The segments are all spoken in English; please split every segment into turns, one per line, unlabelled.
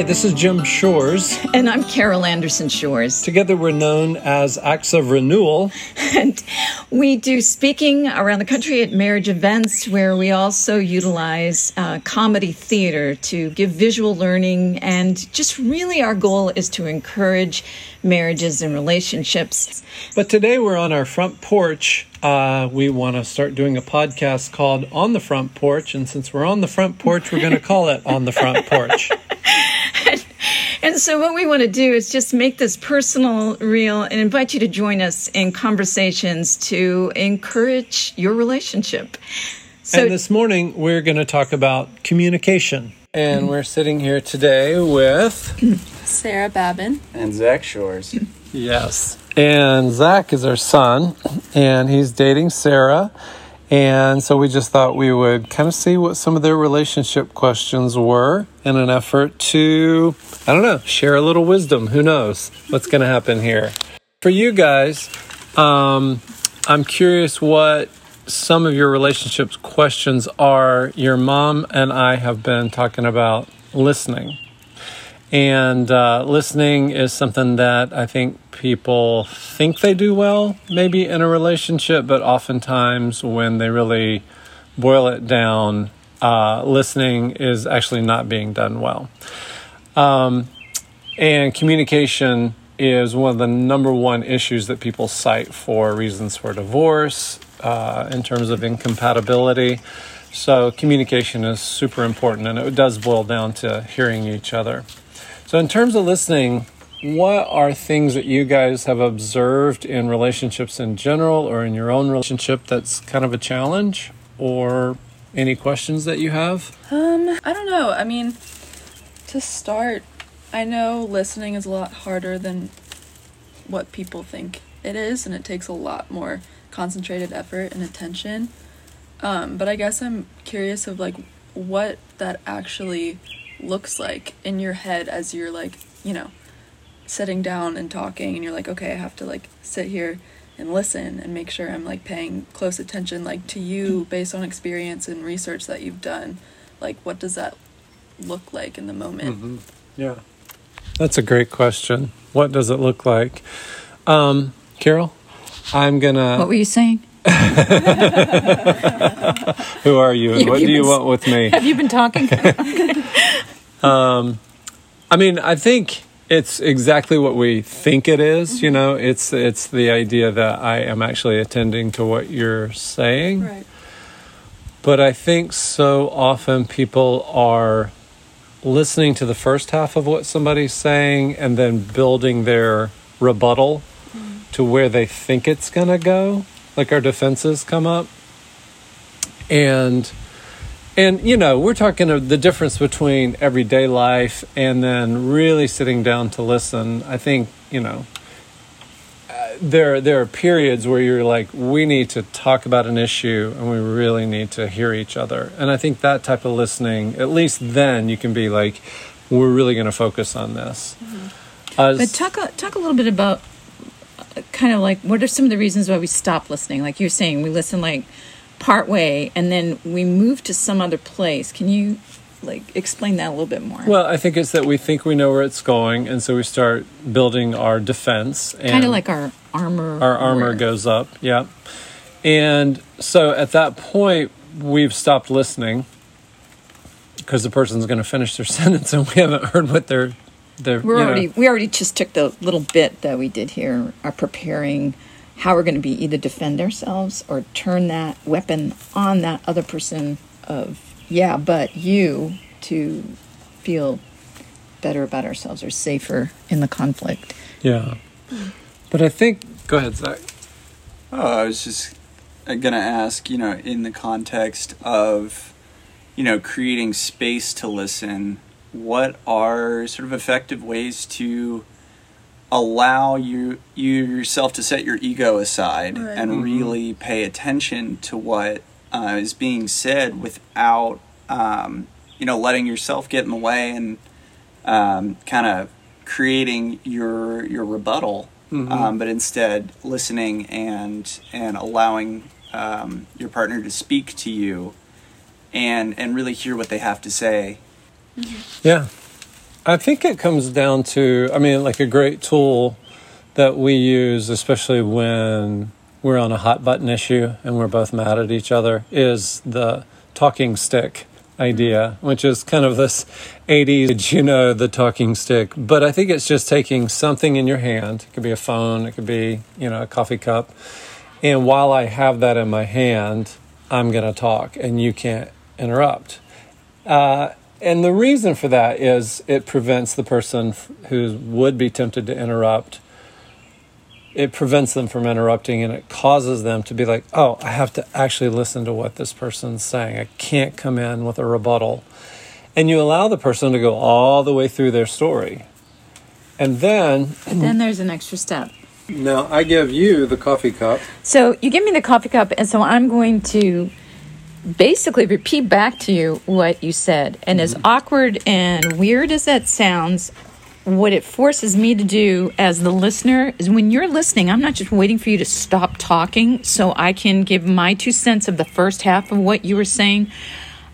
Hi, this is Jim Shores.
And I'm Carol Anderson Shores.
Together we're known as Acts of Renewal.
And we do speaking around the country at marriage events where we also utilize uh, comedy theater to give visual learning. And just really our goal is to encourage marriages and relationships.
But today we're on our front porch. Uh, we want to start doing a podcast called On the Front Porch. And since we're on the front porch, we're going to call it On the Front Porch.
And so, what we want to do is just make this personal, real, and invite you to join us in conversations to encourage your relationship.
So, and this morning, we're going to talk about communication. And we're sitting here today with
Sarah Babin
and Zach Shores.
Yes. And Zach is our son, and he's dating Sarah. And so we just thought we would kind of see what some of their relationship questions were in an effort to, I don't know, share a little wisdom. Who knows what's going to happen here? For you guys, um, I'm curious what some of your relationships questions are. Your mom and I have been talking about listening. And uh, listening is something that I think people think they do well, maybe in a relationship, but oftentimes when they really boil it down, uh, listening is actually not being done well. Um, and communication is one of the number one issues that people cite for reasons for divorce uh, in terms of incompatibility. So, communication is super important, and it does boil down to hearing each other. So, in terms of listening, what are things that you guys have observed in relationships in general or in your own relationship that's kind of a challenge or any questions that you have?
Um, I don't know. I mean, to start, I know listening is a lot harder than what people think it is and it takes a lot more concentrated effort and attention. Um, but I guess I'm curious of like what that actually looks like in your head as you're like, you know, sitting down and talking and you're like, okay, I have to like sit here and listen and make sure I'm like paying close attention like to you based on experience and research that you've done. Like what does that look like in the moment?
Mm-hmm. Yeah. That's a great question. What does it look like? Um, Carol, I'm gonna.
What were you saying?
Who are you and what do you want with me?
Have you been talking?
um, I mean, I think it's exactly what we think it is, mm-hmm. You know, it's it's the idea that I am actually attending to what you're saying.
Right.
But I think so often people are listening to the first half of what somebody's saying and then building their rebuttal mm-hmm. to where they think it's going to go like our defenses come up and and you know we're talking of the difference between everyday life and then really sitting down to listen i think you know uh, there there are periods where you're like we need to talk about an issue and we really need to hear each other and i think that type of listening at least then you can be like we're really going to focus on this
mm-hmm. uh, but talk talk a little bit about kind of like what are some of the reasons why we stop listening? Like you're saying, we listen like part way and then we move to some other place. Can you like explain that a little bit more?
Well, I think it's that we think we know where it's going, and so we start building our defense.
kind of like our armor.
Our armor goes up. Yeah, and so at that point we've stopped listening because the person's going to finish their sentence, and we haven't heard what they're
the we're already know. we already just took the little bit that we did here are preparing how we're going to be either defend ourselves or turn that weapon on that other person of yeah but you to feel better about ourselves or safer in the conflict.
Yeah. But i think go ahead zach.
Oh i was just going to ask you know in the context of you know creating space to listen what are sort of effective ways to allow you, you yourself to set your ego aside right. and mm-hmm. really pay attention to what uh, is being said without um, you know letting yourself get in the way and um, kind of creating your your rebuttal mm-hmm. um, but instead listening and and allowing um, your partner to speak to you and and really hear what they have to say
Mm-hmm. Yeah. I think it comes down to, I mean, like a great tool that we use, especially when we're on a hot button issue and we're both mad at each other, is the talking stick idea, which is kind of this 80s, you know, the talking stick. But I think it's just taking something in your hand. It could be a phone, it could be, you know, a coffee cup. And while I have that in my hand, I'm going to talk and you can't interrupt. Uh, and the reason for that is it prevents the person who would be tempted to interrupt. It prevents them from interrupting and it causes them to be like oh i have to actually listen to what this person's saying. I can't come in with a rebuttal. And you allow the person to go all the way through their story. And then
then there's an extra step.
Now i give you the coffee cup.
So you give me the coffee cup and so i'm going to basically repeat back to you what you said. And as mm-hmm. awkward and weird as that sounds, what it forces me to do as the listener is when you're listening, I'm not just waiting for you to stop talking so I can give my two cents of the first half of what you were saying.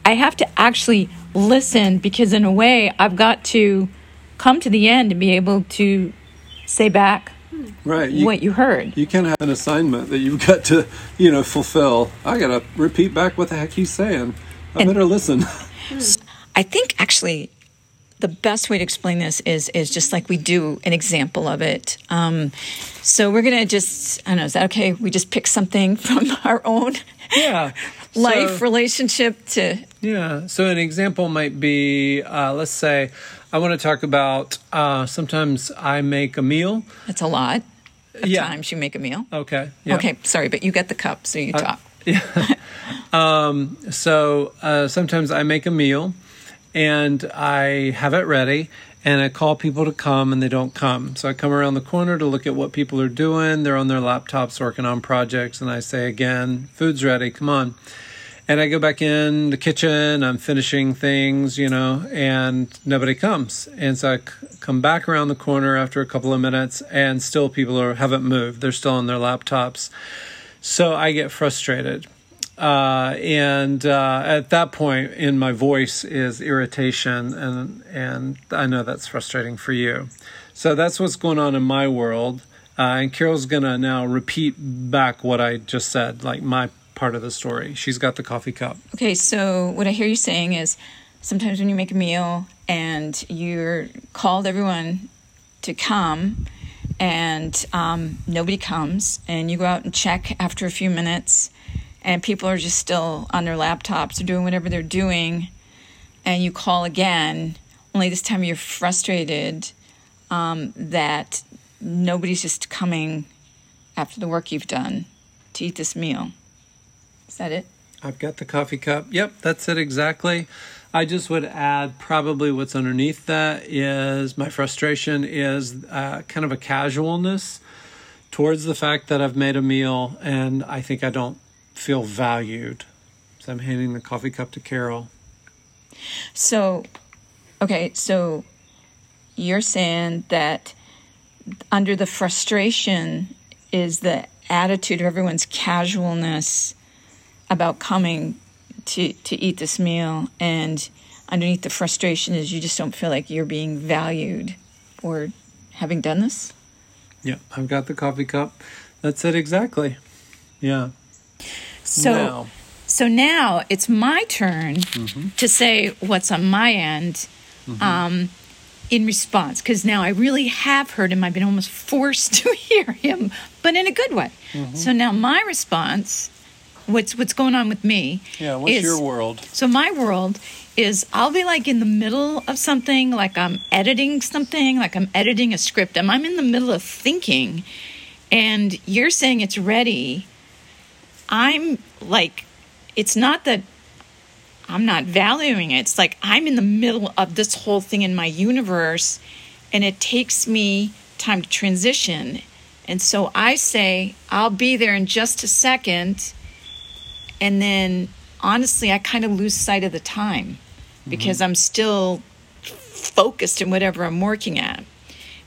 I have to actually listen because, in a way, I've got to come to the end and be able to say back
right
you, what you heard.
You can't have an assignment that you've got to, you know, fulfill. I got to repeat back what the heck he's saying. I and better listen.
I think actually the best way to explain this is is just like we do an example of it. Um, so we're gonna just I don't know. Is that okay? We just pick something from our own
yeah
life so, relationship to
yeah. So an example might be uh, let's say I want to talk about uh, sometimes I make a meal.
That's a lot of yeah. times you make a meal.
Okay.
Yeah. Okay. Sorry, but you get the cup, so you uh, talk.
Yeah. um, so uh, sometimes I make a meal and I have it ready and I call people to come and they don't come. So I come around the corner to look at what people are doing. They're on their laptops working on projects and I say again, food's ready, come on and I go back in the kitchen, I'm finishing things, you know, and nobody comes. And so I c- come back around the corner after a couple of minutes, and still people are haven't moved. They're still on their laptops. So I get frustrated. Uh, and uh, at that point, in my voice is irritation, and and I know that's frustrating for you. So that's what's going on in my world. Uh, and Carol's gonna now repeat back what I just said, like my part of the story. She's got the coffee cup.
Okay, so what I hear you saying is sometimes when you make a meal and you're called everyone to come and um, nobody comes and you go out and check after a few minutes and people are just still on their laptops or doing whatever they're doing and you call again only this time you're frustrated um, that nobody's just coming after the work you've done to eat this meal is that it?
I've got the coffee cup. Yep, that's it exactly. I just would add probably what's underneath that is my frustration is uh, kind of a casualness towards the fact that I've made a meal and I think I don't feel valued. So I'm handing the coffee cup to Carol.
So, okay, so you're saying that under the frustration is the attitude of everyone's casualness about coming to to eat this meal and underneath the frustration is you just don't feel like you're being valued for having done this
yeah i've got the coffee cup that's it exactly yeah
so now. so now it's my turn mm-hmm. to say what's on my end mm-hmm. um, in response because now I really have heard him. I've been almost forced to hear him, but in a good way. Mm-hmm. So now my response what's what's going on with me.
Yeah, what's is, your world?
So my world is I'll be like in the middle of something, like I'm editing something, like I'm editing a script, and I'm in the middle of thinking, and you're saying it's ready. I'm like, it's not that I'm not valuing it. It's like I'm in the middle of this whole thing in my universe, and it takes me time to transition. And so I say, I'll be there in just a second and then honestly, I kind of lose sight of the time because mm-hmm. I'm still focused in whatever I'm working at.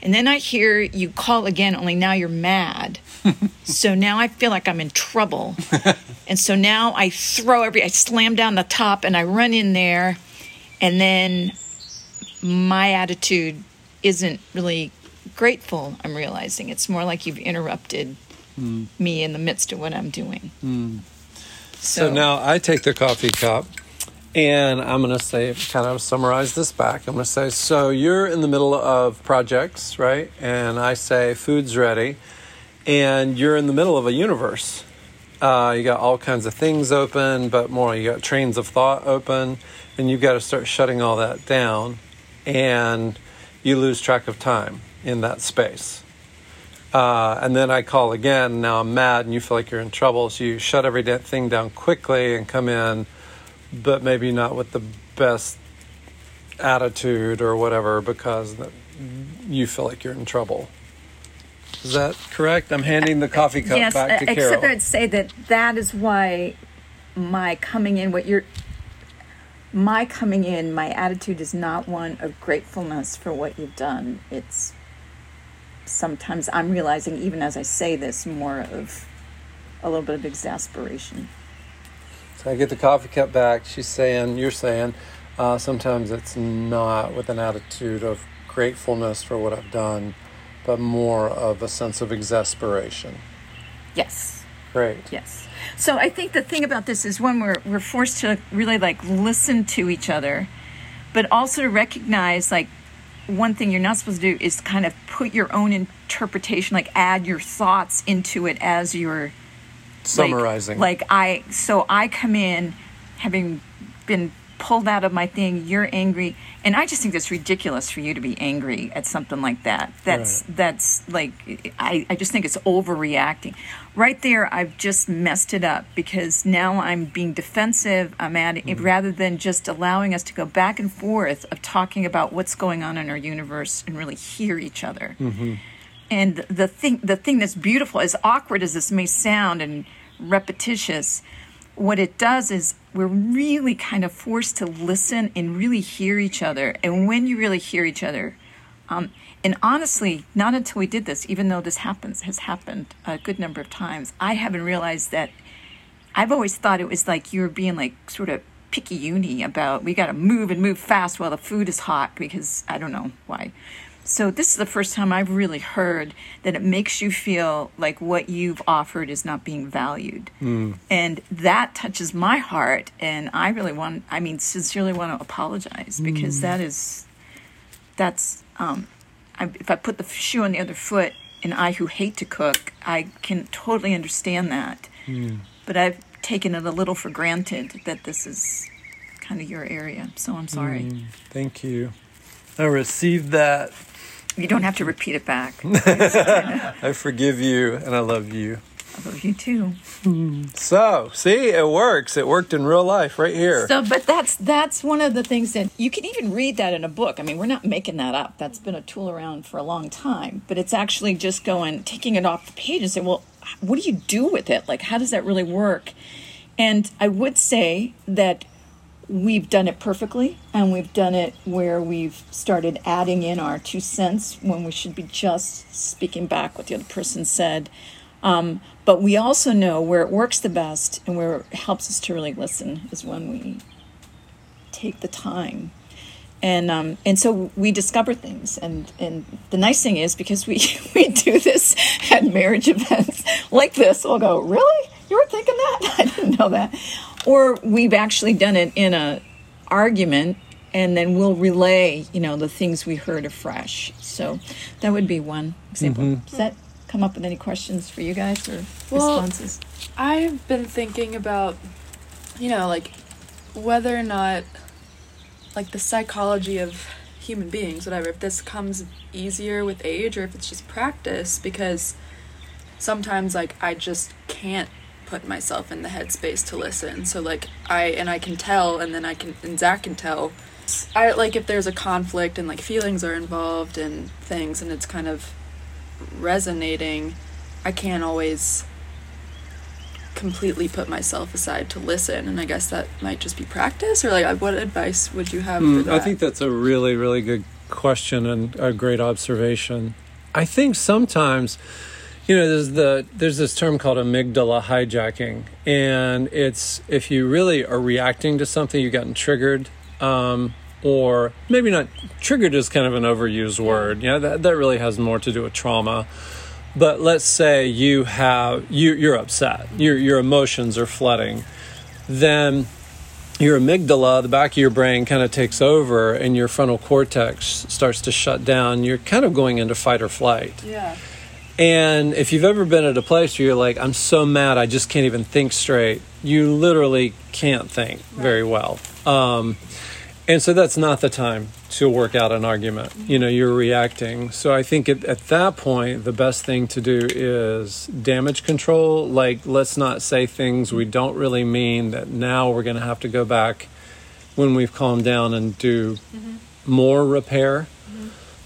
And then I hear you call again, only now you're mad. so now I feel like I'm in trouble. and so now I throw every, I slam down the top and I run in there. And then my attitude isn't really grateful. I'm realizing it's more like you've interrupted me in the midst of what I'm doing.
So now I take the coffee cup and I'm going to say, kind of summarize this back. I'm going to say, so you're in the middle of projects, right? And I say, food's ready. And you're in the middle of a universe. Uh, you got all kinds of things open, but more, you got trains of thought open, and you've got to start shutting all that down. And you lose track of time in that space. Uh, and then I call again. Now I'm mad, and you feel like you're in trouble. So you shut everything down quickly and come in, but maybe not with the best attitude or whatever because you feel like you're in trouble. Is that correct? I'm handing the coffee cup
yes,
back to
uh,
Carol.
except I'd say that that is why my coming in, what you're, my coming in, my attitude is not one of gratefulness for what you've done. It's sometimes I'm realizing, even as I say this, more of a little bit of exasperation.
So I get the coffee cup back. She's saying, you're saying, uh, sometimes it's not with an attitude of gratefulness for what I've done, but more of a sense of exasperation.
Yes.
Great.
Yes. So I think the thing about this is when we're we're forced to really like listen to each other, but also to recognize like one thing you're not supposed to do is kind of put your own interpretation, like add your thoughts into it as you're like-
Summarizing.
Like, I so I come in having been pulled out of my thing, you're angry, and I just think that's ridiculous for you to be angry at something like that. That's that's like I, I just think it's overreacting. Right there I've just messed it up because now I'm being defensive. I'm at it mm-hmm. rather than just allowing us to go back and forth of talking about what's going on in our universe and really hear each other. Mm-hmm. And the thing, the thing that's beautiful, as awkward as this may sound and repetitious, what it does is we're really kind of forced to listen and really hear each other. And when you really hear each other, um, and honestly, not until we did this, even though this happens has happened a good number of times, I haven't realized that. I've always thought it was like you were being like sort of picky uni about we got to move and move fast while the food is hot because I don't know why. So this is the first time I've really heard that it makes you feel like what you've offered is not being valued. Hmm. And that touches my heart and I really want I mean sincerely want to apologize hmm. because that is that's um I, if I put the shoe on the other foot and I who hate to cook, I can totally understand that. Hmm. But I've taken it a little for granted that this is kind of your area. So I'm sorry.
Thank you. I received that.
You don't have to repeat it back.
I forgive you and I love you.
I love you too.
So, see, it works. It worked in real life right here.
So, but that's that's one of the things that you can even read that in a book. I mean, we're not making that up. That's been a tool around for a long time. But it's actually just going, taking it off the page and say, well, what do you do with it? Like, how does that really work? And I would say that we've done it perfectly, and we've done it where we've started adding in our two cents when we should be just speaking back what the other person said. Um, but we also know where it works the best and where it helps us to really listen is when we take the time. And um, and so we discover things, and and the nice thing is because we we do this at marriage events like this, we'll go, really, you were thinking that? I didn't know that. Or we've actually done it in a argument, and then we'll relay, you know, the things we heard afresh. So that would be one example. Mm-hmm. Does that come up with any questions for you guys or
Well,
responses?
I've been thinking about, you know, like whether or not, like the psychology of human beings, whatever, if this comes easier with age or if it's just practice, because sometimes, like, I just can't put myself in the headspace to listen. So, like, I, and I can tell, and then I can, and Zach can tell. I like if there's a conflict and like feelings are involved and things, and it's kind of resonating, I can't always completely put myself aside to listen and i guess that might just be practice or like what advice would you have for
Mm,
that
I think that's a really, really good question and a great observation. I think sometimes, you know, there's the there's this term called amygdala hijacking, and it's if you really are reacting to something, you've gotten triggered, um, or maybe not triggered is kind of an overused word. Know, that, that really has more to do with trauma. But let's say you have you you're upset. Your your emotions are flooding. Then your amygdala, the back of your brain, kind of takes over, and your frontal cortex starts to shut down. You're kind of going into fight or flight.
Yeah.
And if you've ever been at a place where you're like, I'm so mad, I just can't even think straight, you literally can't think very well. Um, and so that's not the time to work out an argument. You know, you're reacting. So I think at, at that point, the best thing to do is damage control. Like, let's not say things we don't really mean that now we're going to have to go back when we've calmed down and do more repair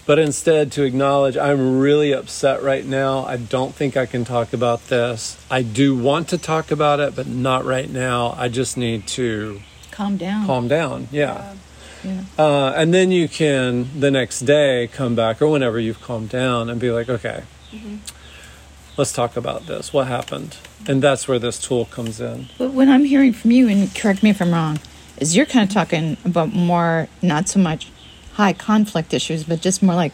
but instead to acknowledge I'm really upset right now. I don't think I can talk about this. I do want to talk about it, but not right now. I just need to
Calm down.
calm down. Yeah.
Yeah.
Uh, and then you can the next day come back or whenever you've calmed down and be like, okay, let's talk about this. What happened? And that's where this tool comes in.
But what I'm hearing from you, and correct me if I'm wrong, is you're kind of talking about more, not so much high conflict issues, but just more like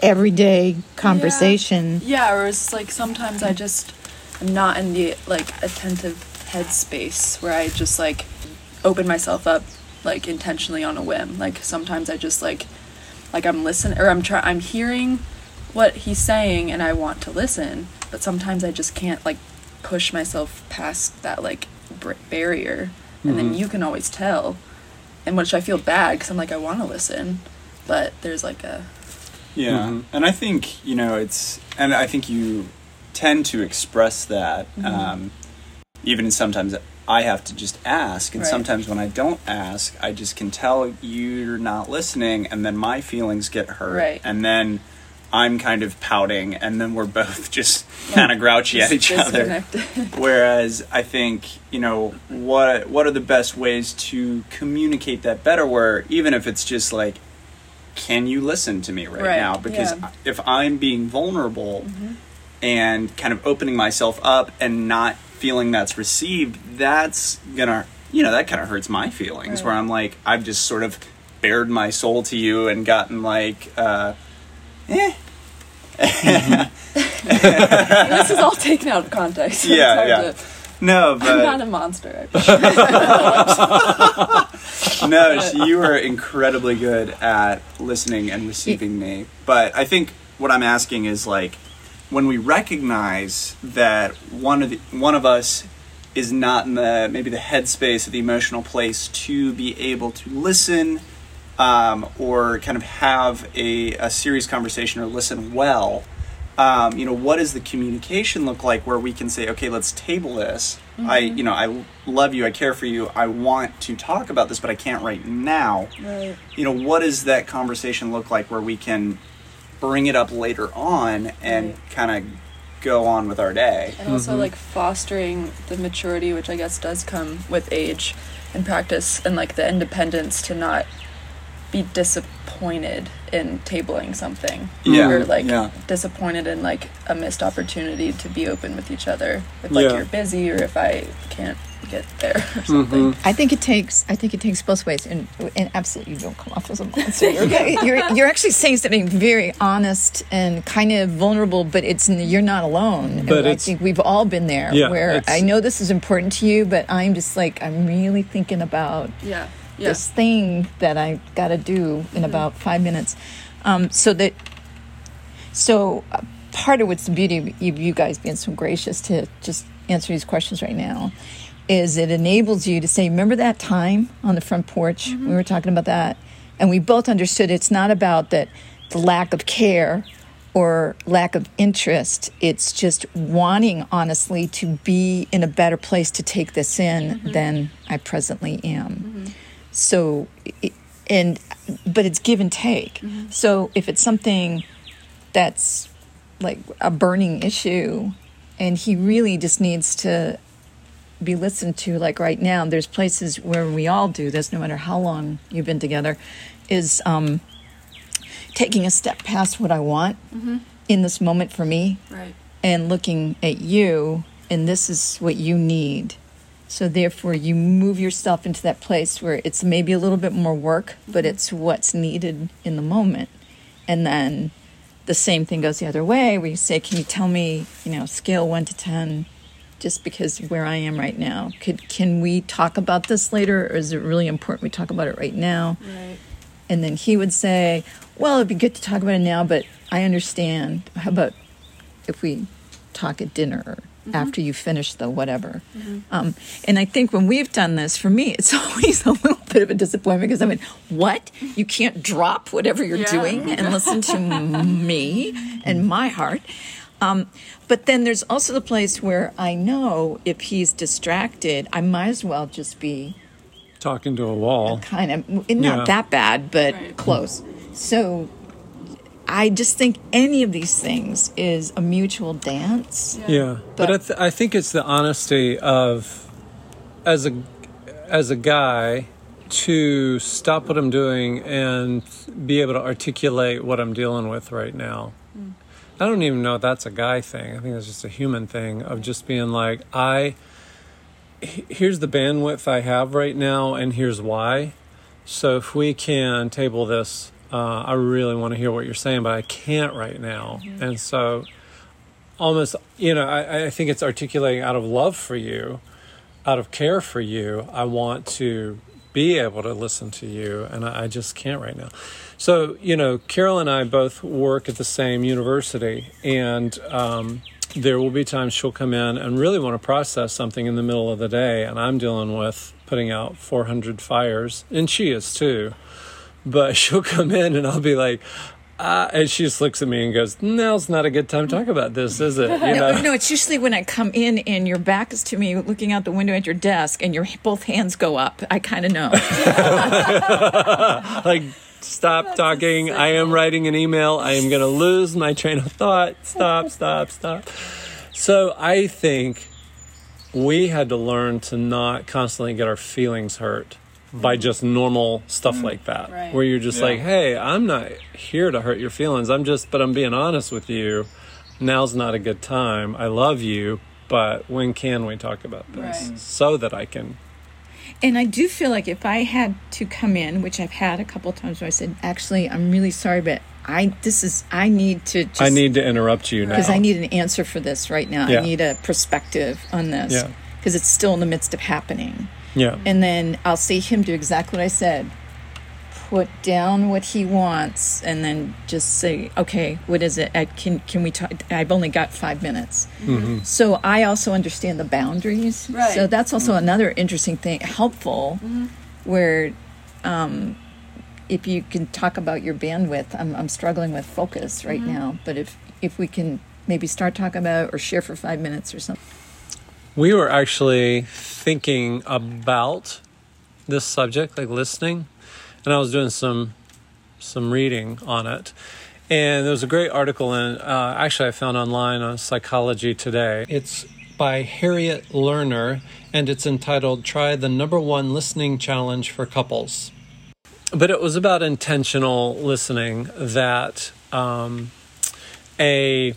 everyday conversation.
Yeah, or it's like sometimes I just am not in the like attentive headspace where I just like open myself up like intentionally on a whim. Like sometimes I just like like I'm listening or I'm trying I'm hearing what he's saying and I want to listen, but sometimes I just can't like push myself past that like br- barrier. And then mm-hmm. you can always tell. And which I feel bad cuz I'm like I want to listen, but there's like a
Yeah,
Mhm.
and I think you know it's, and I think you tend to express that.
Mm-hmm.
Um, even sometimes I have to just ask, and
Right.
sometimes when I don't ask, I just can tell you're not listening, and then my feelings get hurt,
Right.
and then I'm kind of pouting, and then we're both just kind of grouchy at each other. Whereas I think you know what what are the best ways to communicate that better? Where even if it's just like, can you listen to me right,
Right,
now? Because
yeah.
if I'm being vulnerable and kind of opening myself up and not feeling that's received, that's gonna you know that kind of hurts my feelings.
Right.
Where I'm like I've just sort of bared my soul to you and gotten like. uh Eh, Mm-hmm.
this is all taken out of context. so
Yeah, yeah.
to-
no, but
I'm not a monster.
No, so you were incredibly good at listening and receiving me. But I think what I'm asking is like when we recognize that one of the, one of us is not in the maybe the headspace or the emotional place to be able to listen um, or kind of have a, a serious conversation or listen well. Um, you know, what does the communication look like where we can say, okay, let's table this. I, you know, I love you, I care for you, I want to talk about this, but I can't right now.
right.
You know, what does that conversation look like where we can bring it up later on and
Right.
kind of go on with our day?
And also like fostering the maturity, which I guess does come with age and practice, and like the independence to not be disappointed in tabling something.
Yeah,
Or like
yeah.
disappointed in like a missed opportunity to be open with each other. If like
Yeah.
you're busy or if I can't get there or mm-hmm. something.
I think it takes. I think it takes both ways, and and absolutely, you don't come off as a monster. You're, you're, you're actually saying something very honest and kind of vulnerable, but it's you're not alone. And
But
I think we've all been there.
Yeah,
where I know this is important to you, but I'm just like I'm really thinking about
Yeah. Yeah.
this thing that I got to do in about five minutes. Um, so that, so uh, part of what's the beauty of you, you guys being so gracious to just answer these questions right now is it enables you to say, remember that time on the front porch? We were talking about that. And we both understood it's not about that the lack of care or lack of interest. It's just wanting, honestly, to be in a better place to take this in than I presently am. So, and but it's give and take. So if it's something that's like a burning issue, and he really just needs to be listened to, like right now, there's places where we all do this, no matter how long you've been together, is um, taking a step past what I want in this moment for me
Right.
and looking at you and this is what you need So therefore, you move yourself into that place where it's maybe a little bit more work, but mm-hmm. it's what's needed in the moment. And then the same thing goes the other way, where you say, "Can you tell me, you know, scale one to ten, just because where I am right now? Could can we talk about this later, or is it really important we talk about it right now?"
Right.
And then he would say, Well, it'd be good to talk about it now, but I understand. How about if we talk at dinner or after you finish the whatever? Um, and I think when we've done this, for me, it's always a little bit of a disappointment because I mean, what? You can't drop whatever you're
Yeah.
doing and listen to me and my heart. Um, but then there's also the place where I know if he's distracted, I might as well just be
Talking to a wall.
kind of not
Yeah.
that bad, but
Right.
close. So I just think any of these things is a mutual dance.
Yeah, but,
But-
I, th- I think it's the honesty of, as a, as a guy, to stop what I'm doing and be able to articulate what I'm dealing with right now. Hmm. I don't even know if that's a guy thing. I think it's just a human thing of just being like, I, here's the bandwidth I have right now, and here's why. So if we can table this, uh, I really want to hear what you're saying, but I can't right now. And so almost you know I, I think it's articulating out of love for you out of care for you i want to be able to listen to you and I, I just can't right now. So you know carol and i both work at the same university and um, there will be times she'll come in and really want to process something in the middle of the day and i'm dealing with putting out 400 fires and she is too but she'll come in and i'll be like uh, and she just looks at me and goes, "Now's not a good time to talk about this, is it?" You
No,
know,
no, it's usually when I come in and your back is to me, looking out the window at your desk, and your both hands go up. I kind of know.
like stop talking. I am writing an email. I am going to lose my train of thought. Stop, stop, stop. So I think we had to learn to not constantly get our feelings hurt by just normal stuff like that mm,
Right.
where you're just
Yeah.
like hey i'm not here to hurt your feelings i'm just but i'm being honest with you now's not a good time i love you but when can we talk about this
Right.
so that i can
And I do feel like if I had to come in, which I've had a couple of times where I said, actually, I'm really sorry, but I this is I need to just
i need to interrupt you now
because I need an answer for this right now.
Yeah.
I need a perspective on this
Yeah.
because it's still in the midst of happening.
Yeah
And then I'll see him do exactly what I said. Put down what he wants, and then just say, "Okay, what is it? I, can can we talk? I've only got five minutes." Mm-hmm. So I also understand the boundaries.
Right.
So that's also mm-hmm. another interesting thing, helpful, mm-hmm. where um, if you can talk about your bandwidth, I'm I'm struggling with focus right now. But if if we can maybe start talking about it or share for five minutes or something.
We were actually thinking about this subject, like listening, and I was doing some some reading on it. And there was a great article in, uh, actually, I found online on Psychology Today. It's by Harriet Lerner, and it's entitled "Try the Number One Listening Challenge for Couples." But it was about intentional listening. That um, a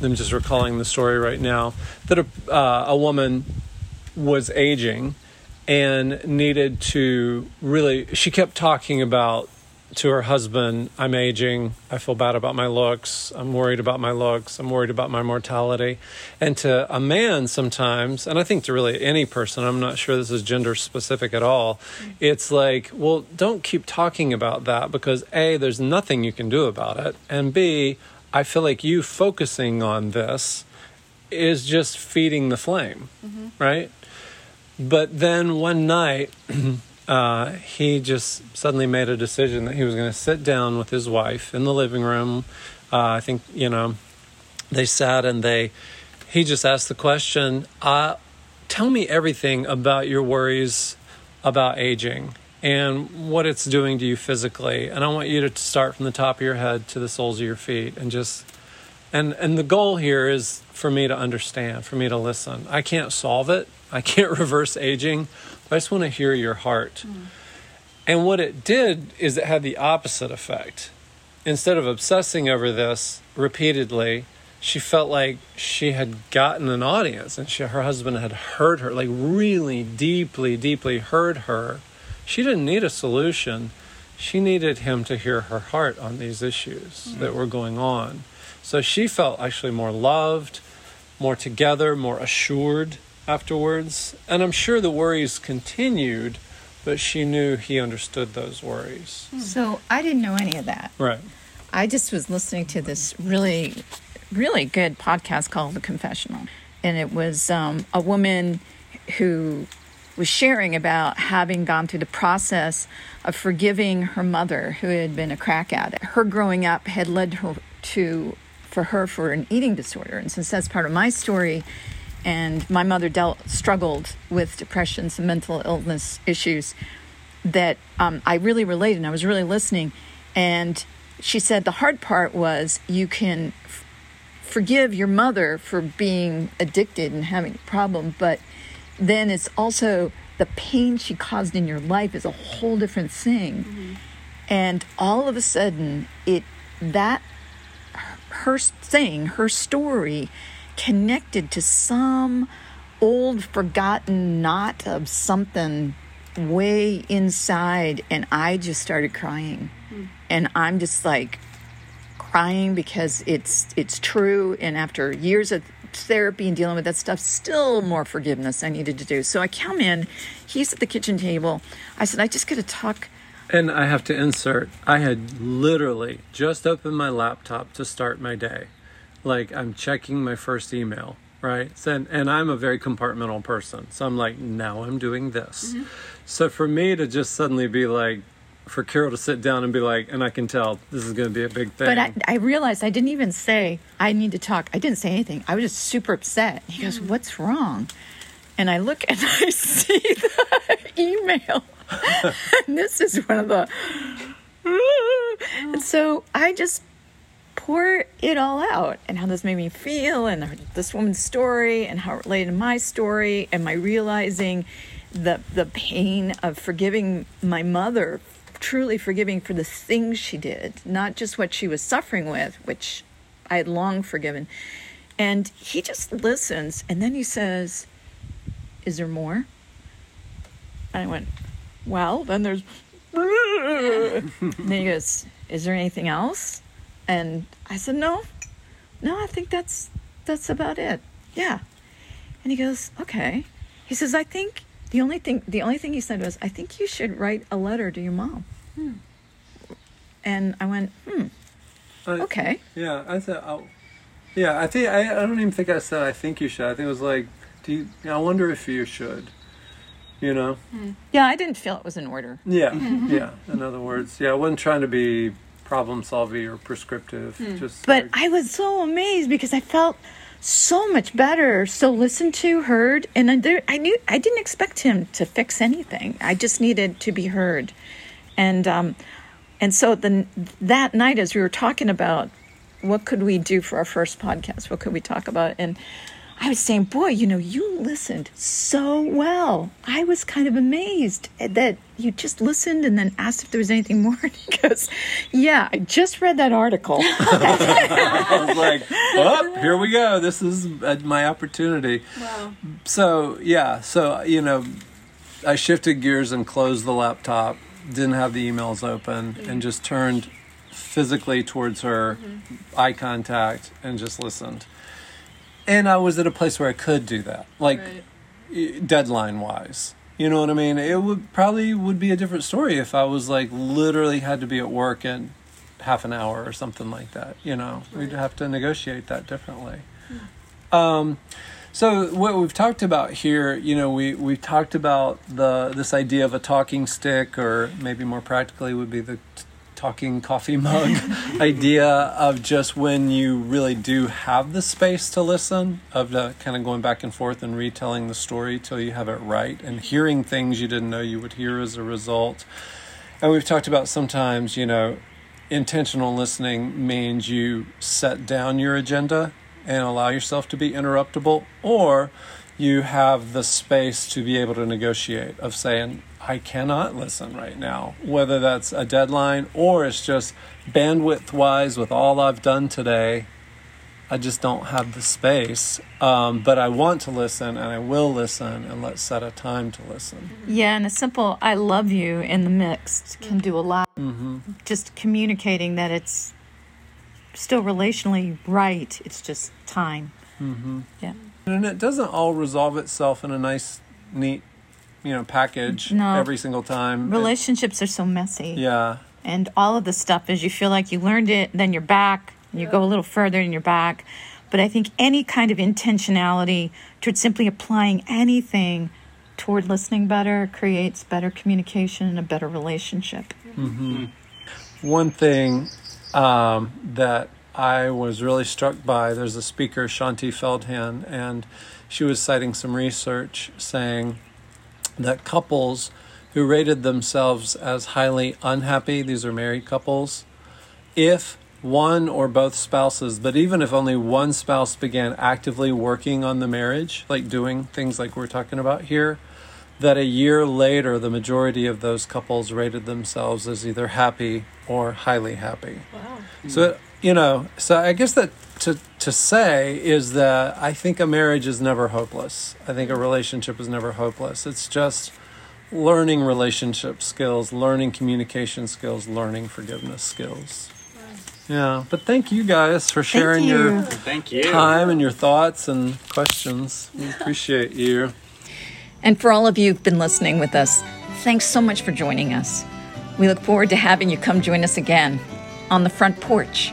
I'm just recalling the story right now that a, uh, a woman was aging and needed to really, she kept talking about to her husband, I'm aging, I feel bad about my looks, I'm worried about my looks, I'm worried about my mortality. And to a man sometimes, and I think to really any person, I'm not sure this is gender specific at all, it's like, well, don't keep talking about that because A, there's nothing you can do about it, and B, I feel like you focusing on this is just feeding the flame, right? But then one night, uh, he just suddenly made a decision that he was going to sit down with his wife in the living room. Uh, I think, you know, they sat and they, he just asked the question, uh, Tell me everything about your worries about aging and what it's doing to you physically. And I want you to start from the top of your head to the soles of your feet and just and and the goal here is for me to understand, for me to listen. I can't solve it. I can't reverse aging. I just want to hear your heart. Mm. And what it did is it had the opposite effect. Instead of obsessing over this repeatedly, she felt like she had gotten an audience and she, her husband had heard her, like really deeply, deeply heard her. She didn't need a solution. She needed him to hear her heart on these issues mm-hmm. that were going on. So she felt actually more loved, more together, more assured afterwards. And I'm sure the worries continued, but she knew he understood those worries.
So I didn't know any of that.
Right.
I just was listening to this really really good podcast called The Confessional. And it was um, a woman who was sharing about having gone through the process of forgiving her mother, who had been a crack addict. Her growing up had led her to, for her, for an eating disorder. And since that's part of my story, and my mother dealt struggled with depression, some mental illness issues, that um, I really related. And I was really listening, and she said the hard part was you can forgive your mother for being addicted and having a problem, but then it's also the pain she caused in your life is a whole different thing. Mm-hmm. And all of a sudden, it that her thing, her story, connected to some old forgotten knot of something way inside, and I just started crying. Mm. And I'm just like, crying because it's it's true and after years of therapy and dealing with that stuff still more forgiveness i needed to do. So i come in he's at the kitchen table. I said i just got to talk.
And i have to insert i had literally just opened my laptop to start my day. Like i'm checking my first email right? So, and, and i'm a very compartmental person. So i'm like now i'm doing this. Mm-hmm. so for me to just suddenly be like for Carol to sit down and be like, and I can tell this is going to be a big thing.
But I, I, realized I didn't even say, I need to talk. I didn't say anything. I was just super upset. He goes, What's wrong? And I look and I see the email. and this is one of the. and so I just pour it all out and how this made me feel and this woman's story and how it related to my story and my realizing the the pain of forgiving my mother truly forgiving for the things she did, not just what she was suffering with, which I had long forgiven. And he just listens and then he says, Is there more? And I went, Well, then there's. and he goes, Is there anything else? And I said, No, no, I think that's that's about it. Yeah. And he goes, Okay. He says, I think the only thing the only thing he said was, "I think you should write a letter to your mom." Hmm. And I went, "Hmm. okay."
Yeah, I said, oh, "Yeah, I think I, I don't even think I said I think you should. I think it was like, do you, you I wonder if you should." You know?
Hmm. Yeah, I didn't feel it was in order.
Yeah, yeah. In other words, yeah, I wasn't trying to be problem solving or prescriptive. Hmm. Just
but like, I was so amazed because I felt so much better. So listened to, heard, and I, I knew I didn't expect him to fix anything. I just needed to be heard, and um, and so the that night as we were talking about what could we do for our first podcast, what could we talk about, and I was saying, boy, you know, you listened so well. I was kind of amazed that you just listened and then asked if there was anything more. he goes, yeah, I just read that article.
I was like, oh, here we go. This is uh, my opportunity. Wow. So, yeah, so, you know, I shifted gears and closed the laptop, didn't have the emails open, mm-hmm. and just turned physically towards her, mm-hmm. eye contact, and just listened and I was at a place where I could do that, like right. deadline wise. You know what I mean? It would probably would be a different story if I was like literally had to be at work in half an hour or something like that. You know, we'd have to negotiate that differently. Hmm. Um, so what we've talked about here, you know, we we've talked about the this idea of a talking stick, or maybe more practically would be the talking coffee mug idea of just when you really do have the space to listen, of the kind of going back and forth and retelling the story till you have it right, and hearing things you didn't know you would hear as a result. And we've talked about sometimes, you know, intentional listening means you set down your agenda and allow yourself to be interruptible, or you have the space to be able to negotiate of saying, I cannot listen right now, whether that's a deadline or it's just bandwidth wise with all I've done today. I just don't have the space. Um, but I want to listen and I will listen and let's set a time to listen.
Yeah, and a simple I love you in the mix can do a lot. Mm-hmm. Just communicating that it's still relationally right, it's just time. Mm-hmm. Yeah.
And it doesn't all resolve itself in a nice, neat, you know, package
No.
every single time. It-
Relationships are so messy.
yeah.
And all of the stuff is you feel like you learned it, then you're back, and you go a little further and you're back. But I think any kind of intentionality toward simply applying anything toward listening better creates better communication and a better relationship.
One thing um, that I was really struck by there's a speaker, Shaunti Feldhahn, and she was citing some research saying that couples who rated themselves as highly unhappy, these are married couples, if one or both spouses, but even if only one spouse began actively working on the marriage, like doing things like we're talking about here, that a year later, the majority of those couples rated themselves as either happy or highly happy.
Wow.
So, you know, so I guess that to, to say is that I think a marriage is never hopeless. I think a relationship is never hopeless. It's just learning relationship skills, learning communication skills, learning forgiveness skills. Yeah, but thank you guys for sharing
you.
your
Thank you.
time and your thoughts and questions. We appreciate you.
And for all of you who've been listening with us, thanks so much for joining us. We look forward to having you come join us again on the front porch